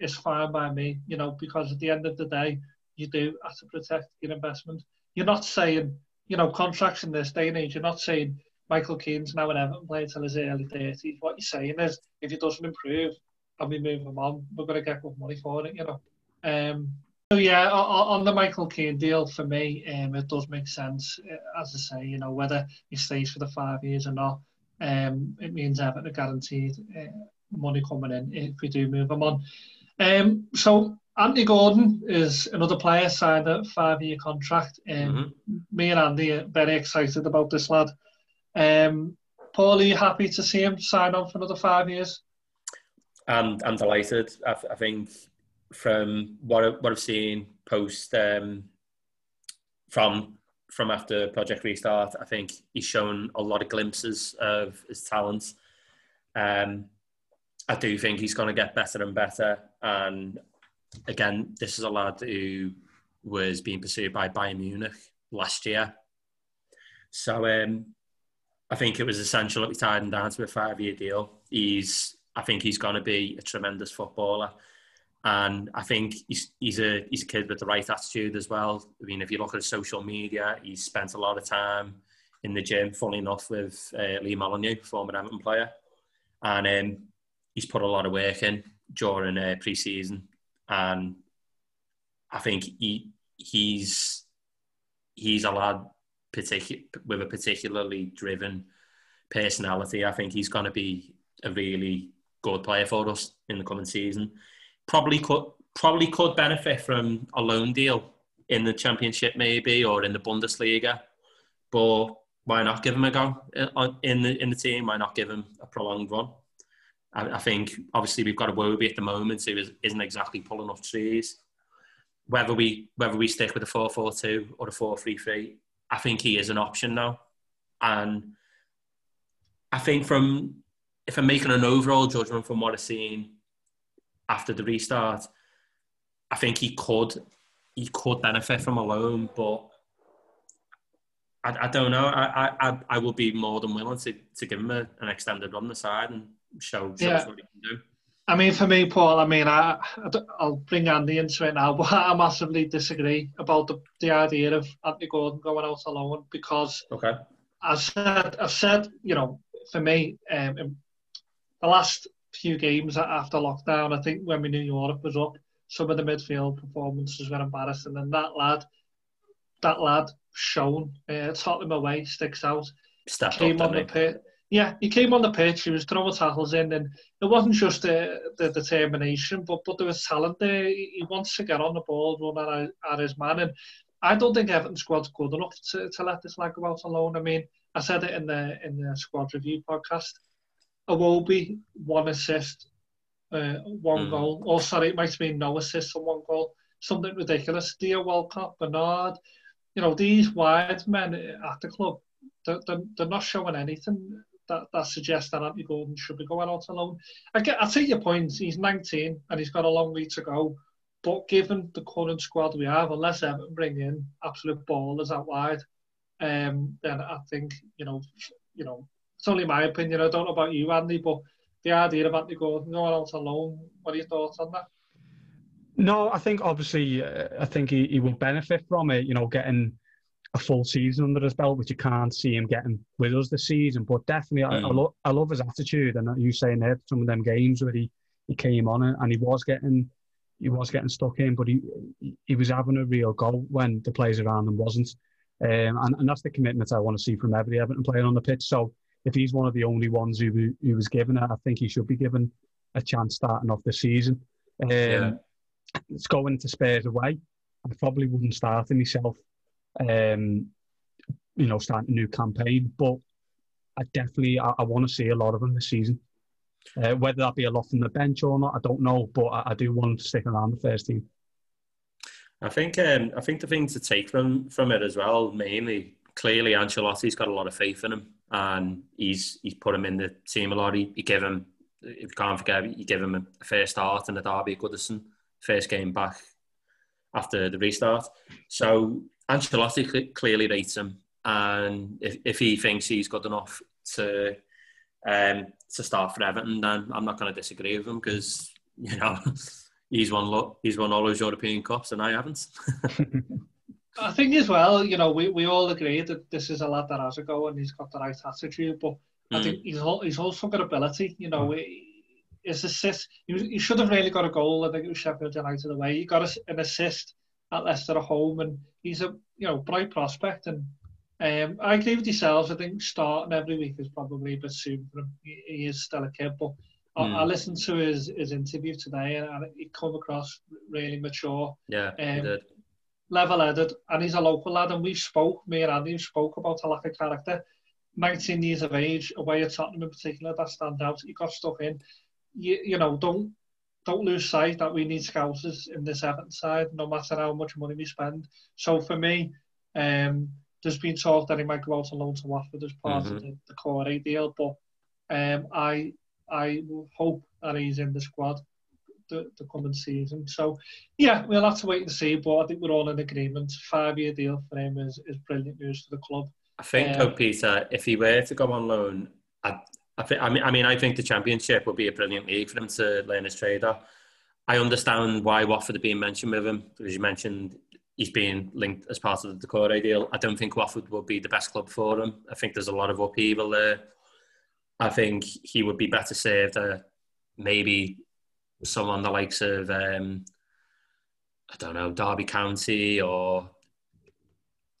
is fine by me. You know, because at the end of the day, you do have to protect your investment. You're not saying, you know, contracts in this day and age. You're not saying Michael Keane's now an Everton player till his early 30s. What you're saying is, if he doesn't improve and we move him on, we're going to get good money for it. You know. Um, so yeah, on the Michael Keane deal for me, um, it does make sense. Uh, as I say, you know whether he stays for the five years or not, um, it means having a guaranteed uh, money coming in if we do move him on. Um, so Anthony Gordon is another player signed a five-year contract. Um, mm-hmm. Me and Andy are very excited about this lad. Um, Paul, are you happy to see him sign on for another five years? I'm, I'm delighted. I, I think from what, I, what I've seen post um, from from after Project Restart, I think he's shown a lot of glimpses of his talents. Um, I do think he's going to get better and better. And again, this is a lad who was being pursued by Bayern Munich last year. So um, I think it was essential that we tied him down to a five-year deal. He's, I think he's going to be a tremendous footballer, and I think he's he's a he's a kid with the right attitude as well. I mean, if you look at his social media, he's spent a lot of time in the gym. Funny enough, with uh, Lee Molyneux, former Everton player, and um, he's put a lot of work in during uh, pre-season, and I think he he's he's a lad particular with a particularly driven personality. I think he's going to be a really good player for us in the coming season. Probably could probably could benefit from a loan deal in the championship maybe or in the Bundesliga, but why not give him a go uh, in the in the team? Why not give him a prolonged run? I, I think obviously we've got Iwobi at the moment who is, isn't exactly pulling off trees. Whether we whether we stick with a four four two or a four three three, I think he is an option now. And I think from if I'm making an overall judgment from what I've seen after the restart, I think he could he could benefit from a loan, but I, I don't know. I, I I would be more than willing to, to give him a, an extended run the side and show, show yeah. what he can do. I mean, for me, Paul, I mean, I, I'll bring Andy into it now, but I massively disagree about the, the idea of Anthony Gordon going out alone because, okay. as said, I've said, you know, for me, um, the last few games after lockdown, I think when we knew Europe was up, some of the midfield performances were embarrassing, and that lad, that lad, shown, uh, Tottenham away, sticks out. Stepped came up, on the pitch yeah, he came on the pitch. He was throwing tackles in, and it wasn't just the, the determination, but but there was talent there. He wants to get on the ball, run at, at his man, and I don't think Everton squad's good enough to, to let this lad go out alone. I mean, I said it in the in the squad review podcast. Iwobi one assist, uh, one mm. goal. Oh, sorry, it might have been no assists and one goal. Something ridiculous. Theo Walcott, Bernard, you know these wide men at the club. They're, they're, they're not showing anything that, that suggests that Anthony Gordon should be going out alone. I get, I take your point. He's 19 and he's got a long way to go. But given the current squad we have, unless Everton bring in absolute ballers out wide, um, then I think you know, you know, it's only my opinion. I don't know about you, Andy, but the idea of Anthony Gordon going out alone. What are your thoughts on that? No, I think obviously, uh, I think he, he will benefit from it. You know, getting a full season under his belt, which you can't see him getting with us this season. But definitely, mm. I, I, lo- I love his attitude, and you saying there some of them games where he, he came on and he was getting he was getting stuck in, but he he was having a real go when the players around him wasn't, um, and and that's the commitment I want to see from every Everton player on the pitch. So if he's one of the only ones who who was given it, I think he should be given a chance starting off the season. Um, yeah. It's going to Spurs away. I probably wouldn't start him myself um, you know, starting a new campaign. But I definitely I, I want to see a lot of them this season. Uh, whether that be a lot from the bench or not, I don't know. But I, I do want to stick around the first team. I think um, I think the thing to take from from it as well, mainly clearly Ancelotti's got a lot of faith in him, and he's he's put him in the team a lot. He, he gave him, if you can't forget, you give him a first start in the derby at Goodison, first game back after the restart. So Ancelotti clearly rates him, and if, if he thinks he's good enough to um, to start for Everton, then I'm not going to disagree with him because you know he's won lo- he's won all those European cups and I haven't. I think as well, you know, we, we all agree that this is a lad that has a go and he's got the right attitude, but mm. I think he's he's also got ability. You know, mm. his assist, he, he should have really got a goal. I think it was Sheffield United away. He got a, an assist at Leicester at home, and he's a you know bright prospect. And um, I agree with yourselves. I think starting every week is probably a bit soon for him. He, he is still a kid, but Mm. I, listened to his, his interview today and, he come across really mature. Yeah, um, did. Level-headed, and he's a local lad. And we spoke, me and Andy spoke about a lack of character. 19 years of age, away at Tottenham in particular, that stand out. He got stuck in. You, you know, don't don't lose sight that we need scousers in this Everton side, no matter how much money we spend. So for me, um, there's been talk that he might go out on loan to Watford as part mm-hmm. of the, the Doucouré deal, but um, I I hope that he's in the squad the, the coming season. So, yeah, we'll have to wait and see, but I think we're all in agreement. Five year deal for him is, is brilliant news for the club. I think, um, Peter, if he were to go on loan, I, I, think, I, mean, I mean, I think the Championship would be a brilliant league for him to learn his trade. I understand why Watford are being mentioned with him, because you mentioned he's being linked as part of the Doucouré deal. I don't think Watford will be the best club for him. I think there's a lot of upheaval there. I think he would be better served at maybe someone the likes of um, I don't know Derby County or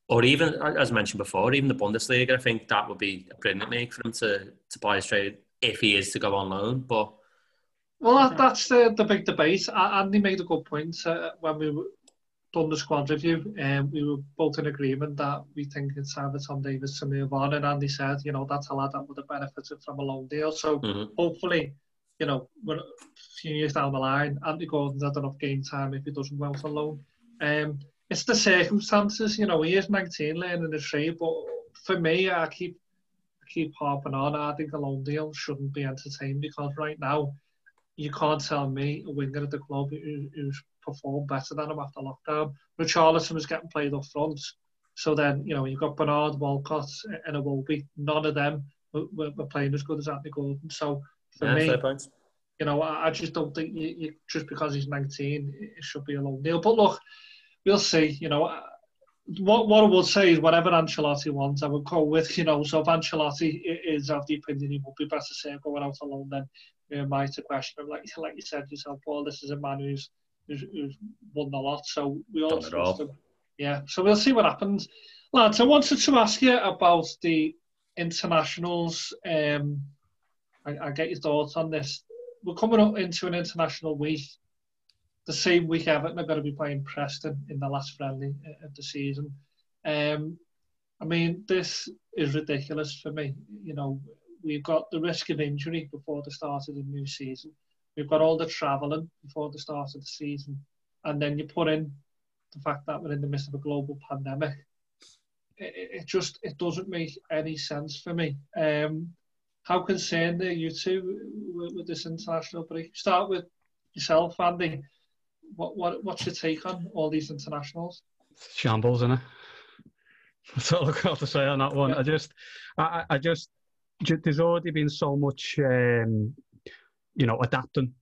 or even as mentioned before, even the Bundesliga. I think that would be a brilliant make for him to to buy straight if he is to go on loan. But well, that, that's the the big debate. Andy made a good point uh, when we done the squad review, and um, we were both in agreement that we think it's time for Tom Davies to move on. And Andy said, you know, that's a lad that would have benefited from a loan deal. So mm-hmm. hopefully, you know, we're a few years down the line, Andy Gordon's had enough game time if he doesn't go out on loan. Um, it's the circumstances, you know, he is 19 learning the trade, but for me, I keep I keep harping on. I think a loan deal shouldn't be entertained because right now, you can't tell me a winger at the club who, who's performed better than him after lockdown. Richarlison was getting played up front. So then, you know, you've got Bernard, Walcott, and a Iwobi. None of them were, were, playing as good as Anthony Gordon. So for yeah, me, you know, I, I, just don't think you, you, just because he's 19, it should be a loan deal. But look, we'll see. You know, what what I would say is whatever Ancelotti wants, I would go with. You know, so if Ancelotti is of the opinion he would be better say going out alone, then you know, might a question of like like you said yourself, Paul. This is a man who's who's, who's won a lot. So we all trust him. Yeah. So we'll see what happens. Lads, I wanted to ask you about the internationals. Um, I, I get your thoughts on this. We're coming up into an international week. The same week Everton are going to be playing Preston in the last friendly of the season. Um, I mean, this is ridiculous for me. You know, we've got the risk of injury before the start of the new season. We've got all the travelling before the start of the season, and then you put in the fact that we're in the midst of a global pandemic. It, it just it doesn't make any sense for me. Um, how concerned are you two with, with this international break? Start with yourself, Andy. What what what's your take on all these internationals? Shambles, isn't it? That's all I've got to say on that one. I just, I, I just, there's already been so much um, you know, adapting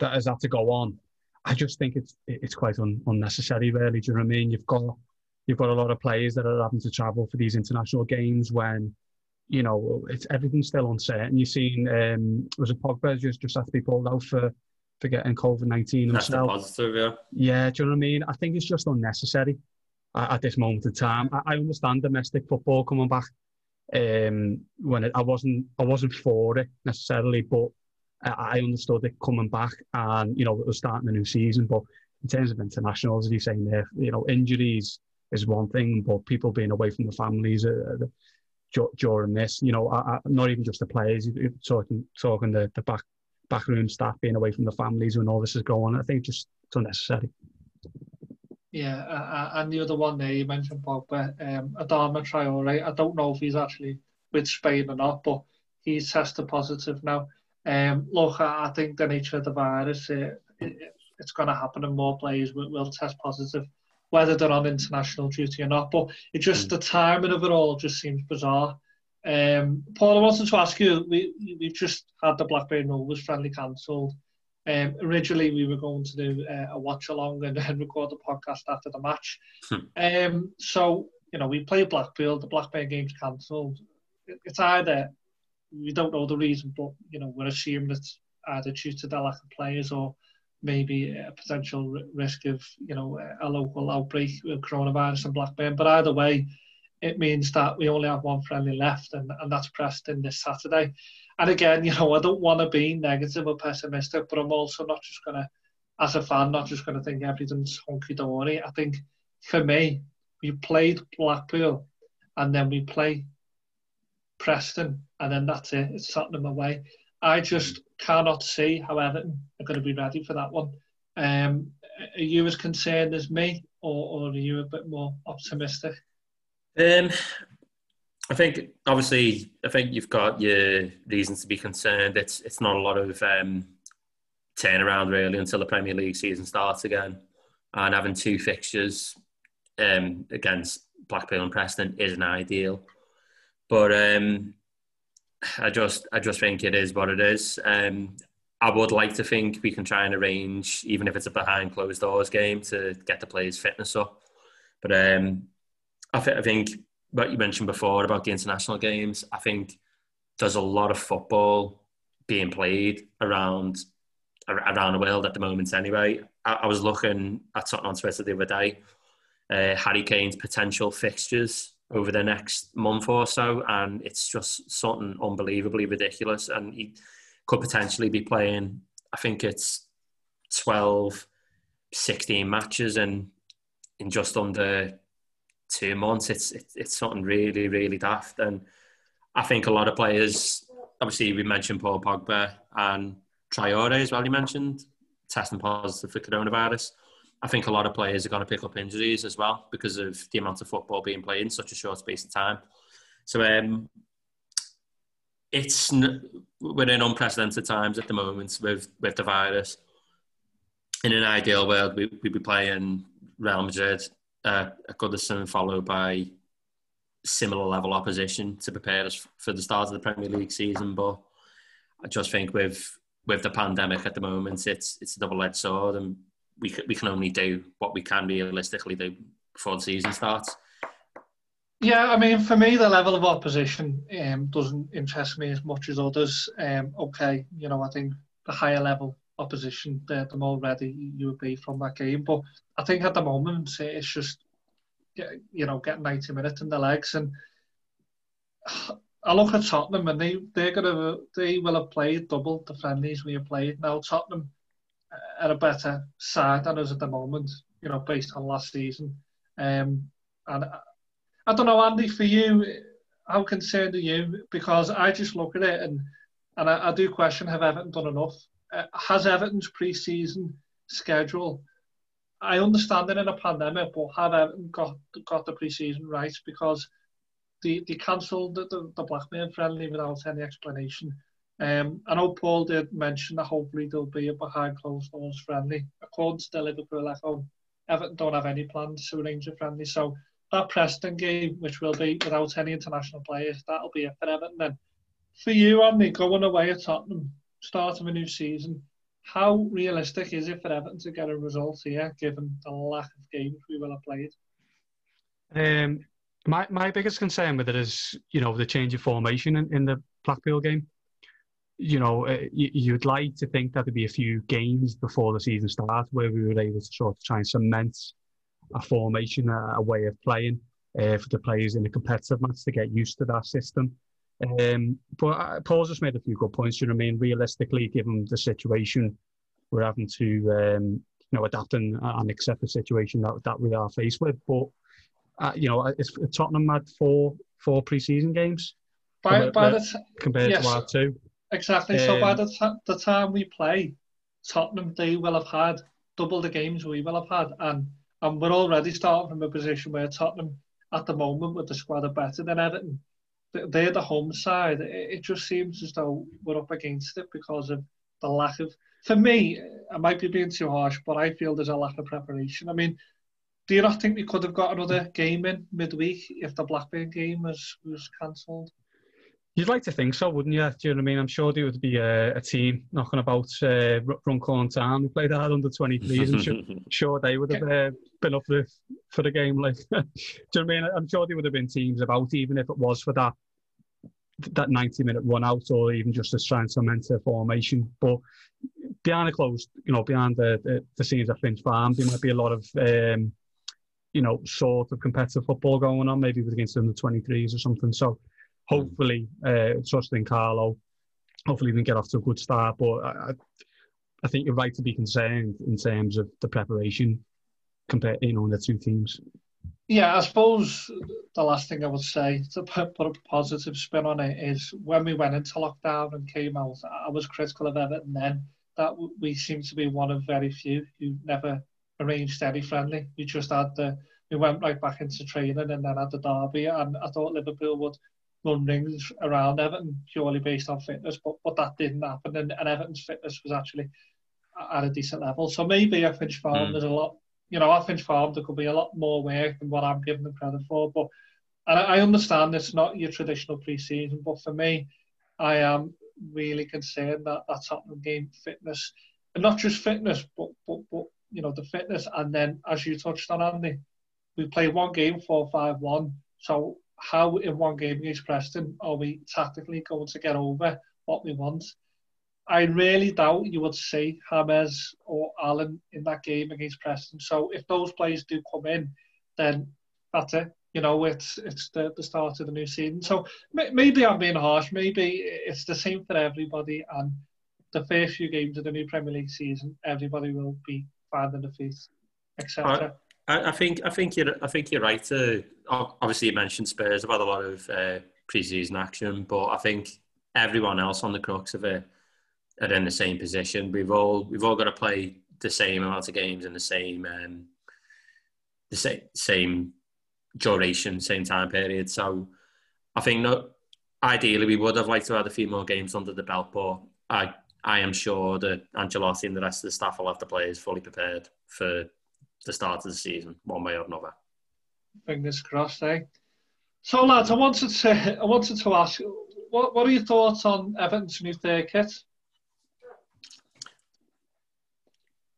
that has had to go on. I just think it's it's quite un, unnecessary, really. Do you know what I mean? You've got you've got a lot of players that are having to travel for these international games when you know it's everything's still uncertain. You've seen um, was it Pogba just just had to be pulled out for for getting COVID nineteen himself. positive, yeah. Yeah, do you know what I mean? I think it's just unnecessary at, at this moment in time. I, I, understand domestic football coming back. Um, when it, I wasn't I wasn't for it necessarily, but I understood it coming back and, you know, it was starting the new season. But in terms of internationals, as you're saying there, you know, injuries is one thing, but people being away from the families uh during this, you know, I, I, not even just the players, talking talking the, the back backroom staff being away from the families when all this is going on. I think just it's unnecessary. Yeah, uh, and the other one there you mentioned Pogba, um, Adama Traore. I don't know if he's actually with Spain or not, but he's tested positive now. Um, look, I think the nature of the virus, it, it's going to happen and more players will, will, test positive, whether they're on international duty or not. But it just, mm. the timing of it all just seems bizarre. Um, Paul, I wanted to ask you, we, we've just had the Blackburn Rovers friendly cancelled. Um, originally, we were going to do uh, a watch along and then record the podcast after the match. Hmm. um, so, you know, we played Blackpool, the Blackburn game's cancelled. It's either we don't know the reason, but you know we're assuming it's either due to the lack of players or maybe a potential risk of you know a local outbreak of coronavirus in Blackburn. But either way, it means that we only have one friendly left, and, and that's Preston this Saturday. And again, you know, I don't want to be negative or pessimistic, but I'm also not just going to, as a fan, not just going to think everything's hunky dory. I think for me, we played Blackpool, and then we play Preston, and then that's it. It's Tottenham away. I just cannot see how Everton are going to be ready for that one. Um, are you as concerned as me, or, or are you a bit more optimistic? Um, I think obviously, I think you've got your reasons to be concerned. It's it's not a lot of um, turnaround really until the Premier League season starts again, and having two fixtures um, against Blackpool and Preston isn't ideal. But um, I just I just think it is what it is. Um, I would like to think we can try and arrange, even if it's a behind closed doors game, to get the players' fitness up. But um, I, th- I think what you mentioned before about the international games, I think there's a lot of football being played around around the world at the moment. Anyway, I, I was looking at something on Twitter the other day. Uh, Harry Kane's potential fixtures over the next month or so, and it's just something unbelievably ridiculous. And he could potentially be playing, I think it's 12, 16 matches and in just under two months. It's, it's, something really, really daft. And I think a lot of players, obviously, we mentioned Paul Pogba and Traore as well, you mentioned, testing positive for coronavirus. I think a lot of players are going to pick up injuries as well because of the amount of football being played in such a short space of time. So um, it's we're in unprecedented times at the moment with with the virus. In an ideal world, we, we'd be playing Real Madrid uh, at Goodison, followed by similar level opposition to prepare us for the start of the Premier League season. But I just think with with the pandemic at the moment, it's it's a double edged sword, and we we can only do what we can realistically do before the season starts. Yeah, I mean, for me, the level of opposition um, doesn't interest me as much as others. Um, okay, you know, I think the higher level opposition, the, the more ready you would be from that game. But I think at the moment, it's just, you know, getting 90 minutes in the legs. And I look at Tottenham and they, they're gonna, they will have played double the friendlies we have played. Now, Tottenham are a better side than us at the moment, you know, based on last season. Um, and I don't know, Andy, for you, how concerned are you? Because I just look at it and and I, I do question have Everton done enough? Uh, has Everton's pre-season schedule? I understand it in a pandemic, but have Everton got got the pre-season right? Because they they cancelled the, the, the Blackburn friendly without any explanation. Um, I know Paul did mention that hopefully there'll be a behind closed doors friendly. According to the Liverpool Echo, Everton don't have any plans to arrange a friendly. So that Preston game, which will be without any international players, that'll be it for Everton. Then, for you, Andy, going away at Tottenham, start of a new season, how realistic is it for Everton to get a result here, given the lack of games we will have played? Um, my my biggest concern with it is, you know, the change of formation in, in the Blackpool game. You know, uh, you'd like to think that there'd be a few games before the season starts where we were able to sort of try and cement a formation, a, a way of playing uh, for the players in a competitive match to get used to that system. Um, but uh, Paul's just made a few good points. You know, I mean, realistically, given the situation, we're having to um, you know adapt and, and accept the situation that, that we are faced with. But uh, you know, it's, Tottenham had four four preseason games by, by the t- compared yes, to our two. Exactly. Um, so by the, t- the time we play, Tottenham they will have had double the games we will have had, and and we're already starting from a position where Tottenham, at the moment, with the squad, are better than Everton. They're the home side. It just seems as though we're up against it because of the lack of. For me, I might be being too harsh, but I feel there's a lack of preparation. I mean, do you not think we could have got another game in midweek if the Blackburn game was was cancelled? You'd like to think so, wouldn't you? Do you know what I mean? I'm sure there would be a, a team knocking about uh, Runcorn Town who played hard under 23s. and sure, sure they would have uh, been up for, for the game. Like, do you know what I mean? I'm sure there would have been teams about, even if it was for that that 90 minute run out or even just to try and cement a formation. But behind the closed, you know, behind the, the, the scenes at Finch Farm, there might be a lot of um, you know, sort of competitive football going on, maybe with against the 23s or something. So hopefully, uh, trusting Carlo, hopefully we can get off to a good start. But I, I think you're right to be concerned in terms of the preparation compared, you know, the two teams. Yeah, I suppose the last thing I would say to put, put a positive spin on it is when we went into lockdown and came out, I was critical of Everton then that we seemed to be one of very few who never arranged any friendly. We just had the we went right back into training and then had the derby, and I thought Liverpool would run rings around Everton purely based on fitness, but but that didn't happen, and, and Everton's fitness was actually at a decent level. So maybe at Finch Farm mm. there's a lot, you know, at Finch Farm there could be a lot more work than what I'm giving them credit for. But and I understand it's not your traditional pre-season, but for me, I am really concerned that that Tottenham game fitness, and not just fitness, but but but you know the fitness, and then as you touched on, Andy, we play one game four five one. So how in one game against Preston are we tactically going to get over what we want? I really doubt you would see James or Allan in that game against Preston. So if those players do come in, then that's it. You know, it's it's the, the start of the new season. So maybe I'm being harsh. Maybe it's the same for everybody. And the first few games of the new Premier League season, everybody will be finding the feet, etc. I, I, think I think you're I think you're right. To, obviously, you mentioned Spurs have had a lot of uh, pre-season action, but I think everyone else on the crux of it are in the same position. We've all we've all got to play the same amount of games in the same um, the same same duration, same time period. So I think not ideally we would have liked to have a few more games under the belt, but I I am sure that Ancelotti and the rest of the staff will have the players fully prepared for the start of the season, one way or another. Fingers crossed, eh? So lads, I wanted to I wanted to ask what what are your thoughts on Everton's new third kit?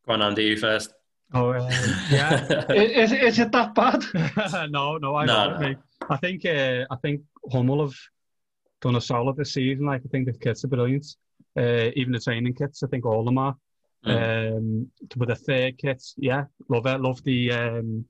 Go on, Andy, you first. Oh, uh, yeah. is, is it that bad? no, no, I no, no. I think uh, I think Hummel have done a solid this season. Like I think the kits are brilliant. Uh, even the training kits, I think all of them are. Um, with the third kit, yeah, love it. Love the um,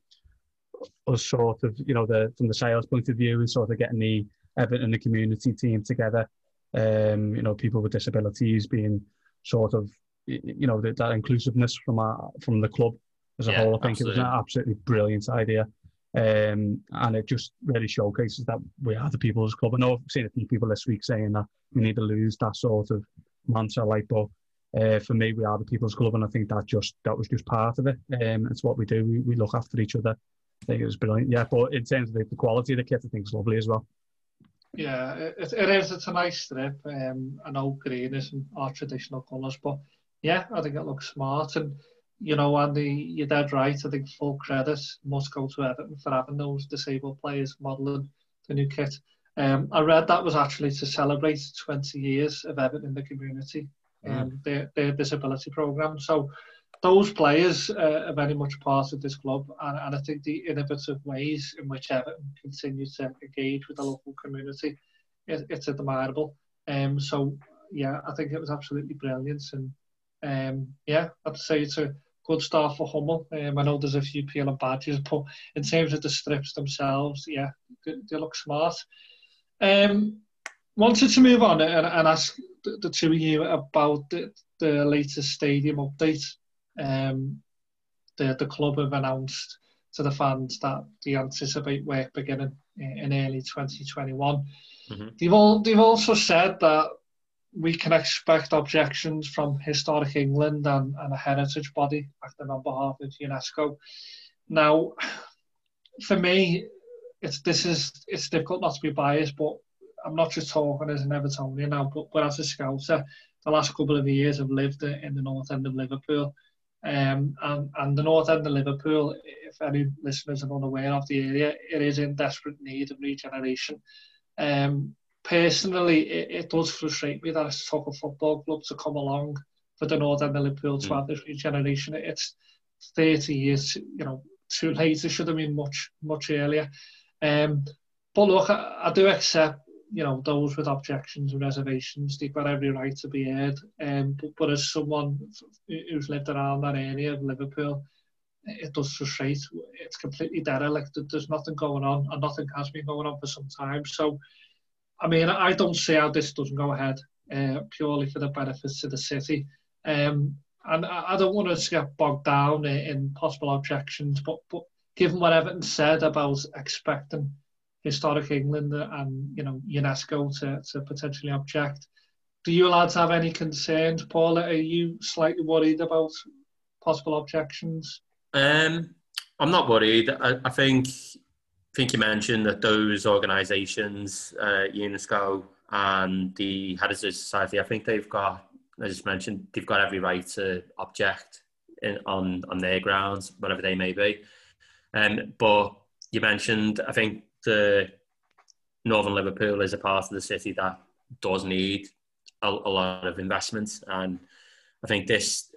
us sort of you know the from the sales point of view and sort of getting the Everton and the community team together. Um, you know, people with disabilities being sort of you know that, that inclusiveness from our, from the club as a yeah, whole. I think absolutely. it was an absolutely brilliant idea. Um, and it just really showcases that we are the people's club. I know I've seen a few people this week saying that we need to lose that sort of mantra, like, but uh, for me, we are the people's club, and I think that just that was just part of it. Um, it's what we do. We, we look after each other. I think it was brilliant. Yeah, but in terms of the, the quality of the kit, I think it's lovely as well. Yeah, it, it is. It's a nice strip. Um, I know green isn't our traditional colours, but yeah, I think it looks smart. And, you know, Andy, you're dead right. I think full credit must go to Everton for having those disabled players modelling the new kit. Um, I read that was actually to celebrate 20 years of Everton in the community um, mm. their, their disability programme. So those players uh, are very much part of this club, and, and I think the innovative ways in which Everton continue to engage with the local community, it, it's admirable. Um, so yeah, I think it was absolutely brilliant, and um, yeah, I'd say it's a good start for Hummel. Um, I know there's a few peeling badges, but in terms of the strips themselves, yeah, they, they look smart. Um, wanted to move on and, and ask the, the, two of you about the, the latest stadium update. Um, the, the club have announced to the fans that they anticipate work beginning in, in early 2021. Mm-hmm. They've, all, they've also said that we can expect objections from Historic England and, and a heritage body acting on behalf of UNESCO. Now, for me, it's this is it's difficult not to be biased, but I'm not just talking as an Evertonian now, but, but as a Scouser, the last couple of years I've lived in the north end of Liverpool. Um, and, and the north end of Liverpool, if any listeners are unaware of the area, it is in desperate need of regeneration. Um, personally, it, it does frustrate me that it's took a football club to come along for the Northern Liverpool to mm. have this regeneration. It's 30 years, you know, too late. It should have been much, much earlier. Um, but look, I, I do accept, you know, those with objections and reservations, they've got every right to be heard. Um, but, but as someone who's lived around that area of Liverpool, it does frustrate. It's completely derelict. There's nothing going on, and nothing has been going on for some time. So, I mean, I don't see how this doesn't go ahead uh, purely for the benefits of the city. Um, and I, don't want to get bogged down in, in possible objections, but but given what Everton said about expecting historic England and you know UNESCO to, to potentially object, do you lads have any concerns, Paul? Are you slightly worried about possible objections? Um, I'm not worried. I, I think I think you mentioned that those organisations, uh, UNESCO and the Heritage Society, I think they've got, as mentioned, they've got every right to object in, on on their grounds, whatever they may be. Um, but you mentioned, I think the Northern Liverpool is a part of the city that does need a, a lot of investment, and I think this.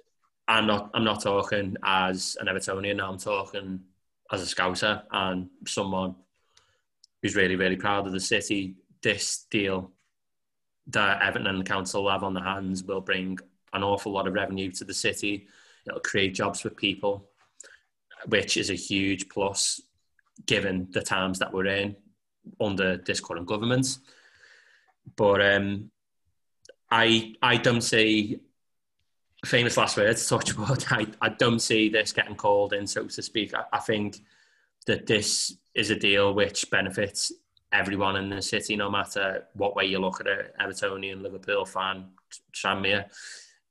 I'm not. I'm not talking as an Evertonian. I'm talking as a Scouser and someone who's really, really proud of the city. This deal that Everton and the council have on their hands will bring an awful lot of revenue to the city. It'll create jobs for people which is a huge plus given the times that we're in under this current government. But um, I I don't see famous last words to touch. I, I don't see this getting called in, so to speak. I, I think that this is a deal which benefits everyone in the city, no matter what way you look at it, Evertonian, Liverpool fan, Tranmere,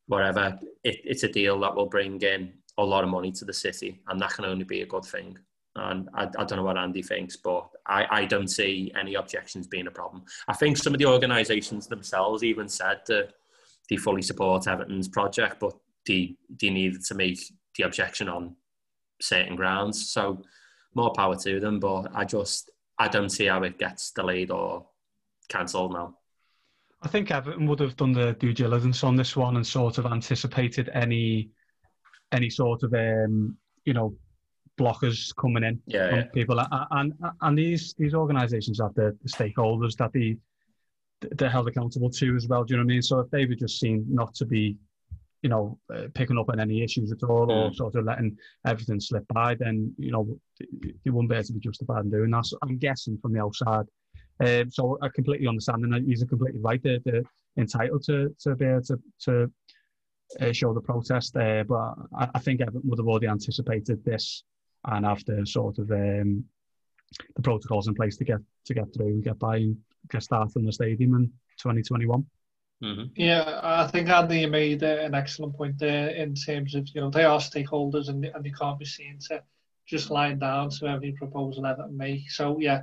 whatever. It, it's a deal that will bring in a lot of money to the city, and that can only be a good thing. And I, I don't know what Andy thinks, but I, I don't see any objections being a problem. I think some of the organisations themselves even said that they fully support Everton's project, but they, they needed to make the objection on certain grounds. So more power to them, but I just I don't see how it gets delayed or cancelled now. I think Everton would have done the due diligence on this one and sort of anticipated any any sort of um, you know blockers coming in yeah, from yeah. people and and these these organisations have the, the, stakeholders that they they're held accountable to as well. Do you know what I mean? So if they were just seen not to be you know uh, picking up on any issues at all or mm. sort of letting everything slip by, then you know they wouldn't be able to be justified in doing that. So I'm guessing from the outside. Um, so I completely understand, and he's completely right. They're, they're entitled to, to be able to, to uh, show the protest there. But I, I, think Everton would have already anticipated this and have the sort of um, the protocols in place to get to get through and get by and get started in the stadium in 2021. Mm-hmm. Yeah, I think Andy made uh, an excellent point there in terms of you know they are stakeholders and and they can't be seen to just lying down to every proposal ever make. So yeah,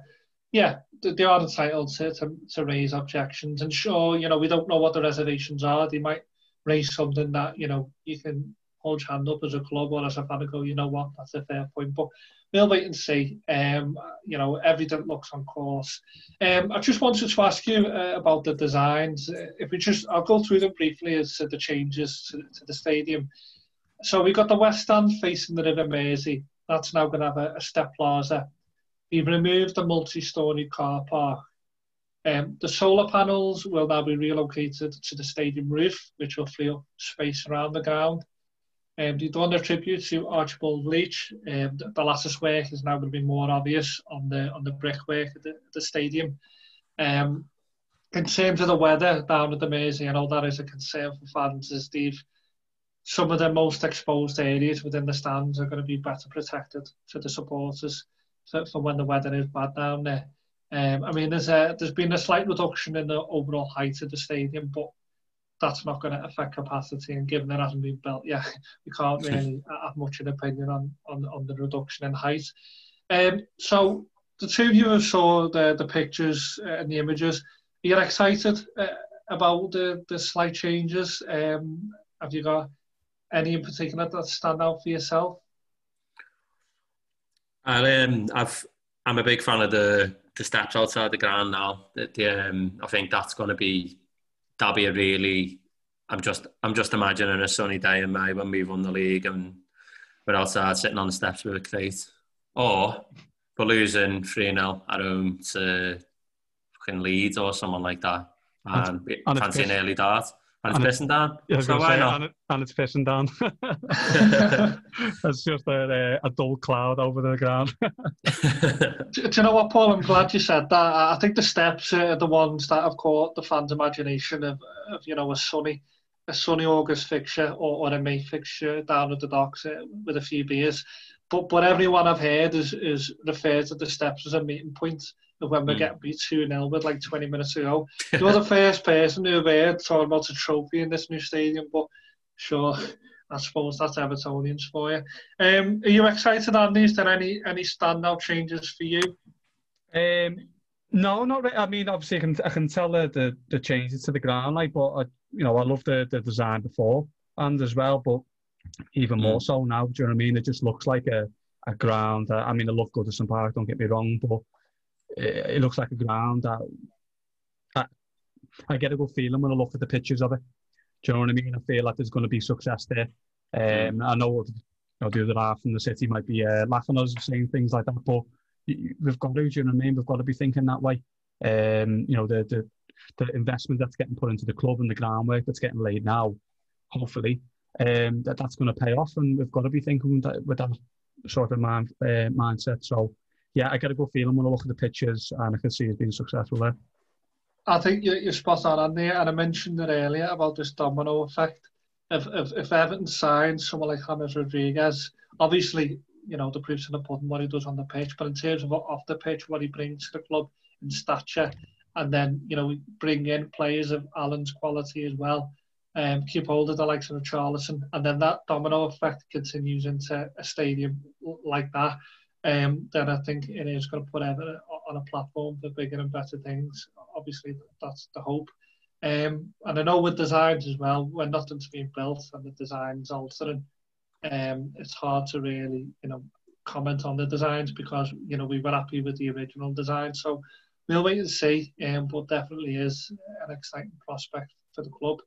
yeah, they are entitled to, to, to raise objections. And sure, you know, we don't know what the reservations are. They might raise something that you know you can hold your hand up as a club or as a fan and go, you know what, that's a fair point. But we'll wait and see. Um, you know, everything looks on course. Um, I just wanted to ask you uh, about the designs. If we just, I'll go through them briefly as to the changes to, to the stadium. So we've got the west stand facing the River Mersey. That's now going to have a, a step plaza. We've removed the multi-storey car park um, the solar panels will now be relocated to the stadium roof, which will free up space around the ground. Um, they've done a tribute to Archibald Leitch. Um, the, the lattice work is now going to be more obvious on the on the brickwork at the, the stadium. Um, in terms of the weather down at the Mersey, I know that is a concern for fans, as Steve. Some of the most exposed areas within the stands are going to be better protected for the supporters for, for when the weather is bad down there. Um, I mean, there's a, there's been a slight reduction in the overall height of the stadium, but that's not going to affect capacity. And given it hasn't been built yet, we can't really have much of an opinion on, on, on the reduction in height. Um, so the two of you have saw the, the pictures uh, and the images. Are you excited uh, about the, the slight changes? Um, have you got any in particular that stand out for yourself? Um, I've, I'm a big fan of the the steps outside the ground now. The, um, I think that's going to be that'd be a really I'm just I'm just imagining a sunny day in May when we've won the league and we're outside sitting on the steps with a crate. Or we're losing 3 0 at home to fucking Leeds or someone like that. And, and fancy an early dart. And it's pissing down. Yeah, so why say, not? And, it, and, it's pissing down. It's just a, a, dull cloud over the ground. do, do, you know what, Paul? I'm glad you said that. I think the steps are the ones that have caught the fans' imagination of, of you know, a sunny, a sunny August fixture or, or a May fixture down at the docks uh, with a few beers. But but everyone I've heard is is referred to the steps as a meeting point of when we mm. get beat 2 0 with like 20 minutes ago. You're the first person who heard talking about a trophy in this new stadium, but sure, I suppose that's Evertonians for you. Um, are you excited, Andy? Is there any, any standout changes for you? Um, no, not really. I mean, obviously, I can, I can tell the, the, the changes to the ground, like, but, I, you know, I love the, the design before and as well, but even more mm. so now. Do you know what I mean? It just looks like a, a ground. I mean, I love Goodison Park, don't get me wrong, but it, it looks like a ground that I, I get a good feeling when I look at the pictures of it. Do you know what I mean? I feel like there's going to be success there. Um, I know, you know the other half from the city might be uh, laughing at us saying things like that, but we've got to, do you know what I mean? We've got to be thinking that way. Um, you know, the, the the investment that's getting put into the club and the groundwork that's getting laid now, hopefully, um, that that's going to pay off, and we've got to be thinking with that, with that sort of mind, uh, mindset. So yeah, I get a good feeling when I look at the pictures and I can see he's been successful there. I think you're, you're spot on, Andy, and I mentioned it earlier about this domino effect. If, if, if Everton signs someone like James Rodriguez, obviously, you know, the proof's in the pudding what he does on the pitch, but in terms of off the pitch, what he brings to the club in stature, and then, you know, bring in players of Allan's quality as well, um, keep hold of the likes of Richarlison, and then that domino effect continues into a stadium like that um, then I think it is going to put Everton on a platform for bigger and better things. Obviously, that's the hope. Um, and I know with designs as well, when nothing's being built and the design's altering, um, it's hard to really, you know, comment on the designs because, you know, we were happy with the original design. So we'll wait and see, um, but definitely is an exciting prospect for the club.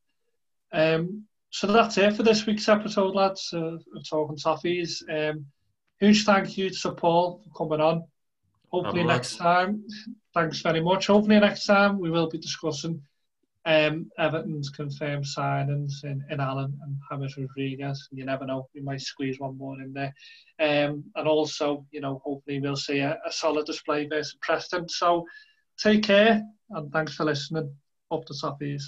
Um, so that's it for this week's episode, lads, uh, of Talking Toffees. Um, huge thank you to Paul for coming on. Hopefully next time, thanks very much. Hopefully next time we will be discussing um, Everton's confirmed signings in, in Allan and James Rodriguez. You never know, we might squeeze one more in there. Um, and also, you know, hopefully we'll see a, a solid display versus Preston. So take care and thanks for listening. Up the Toffees.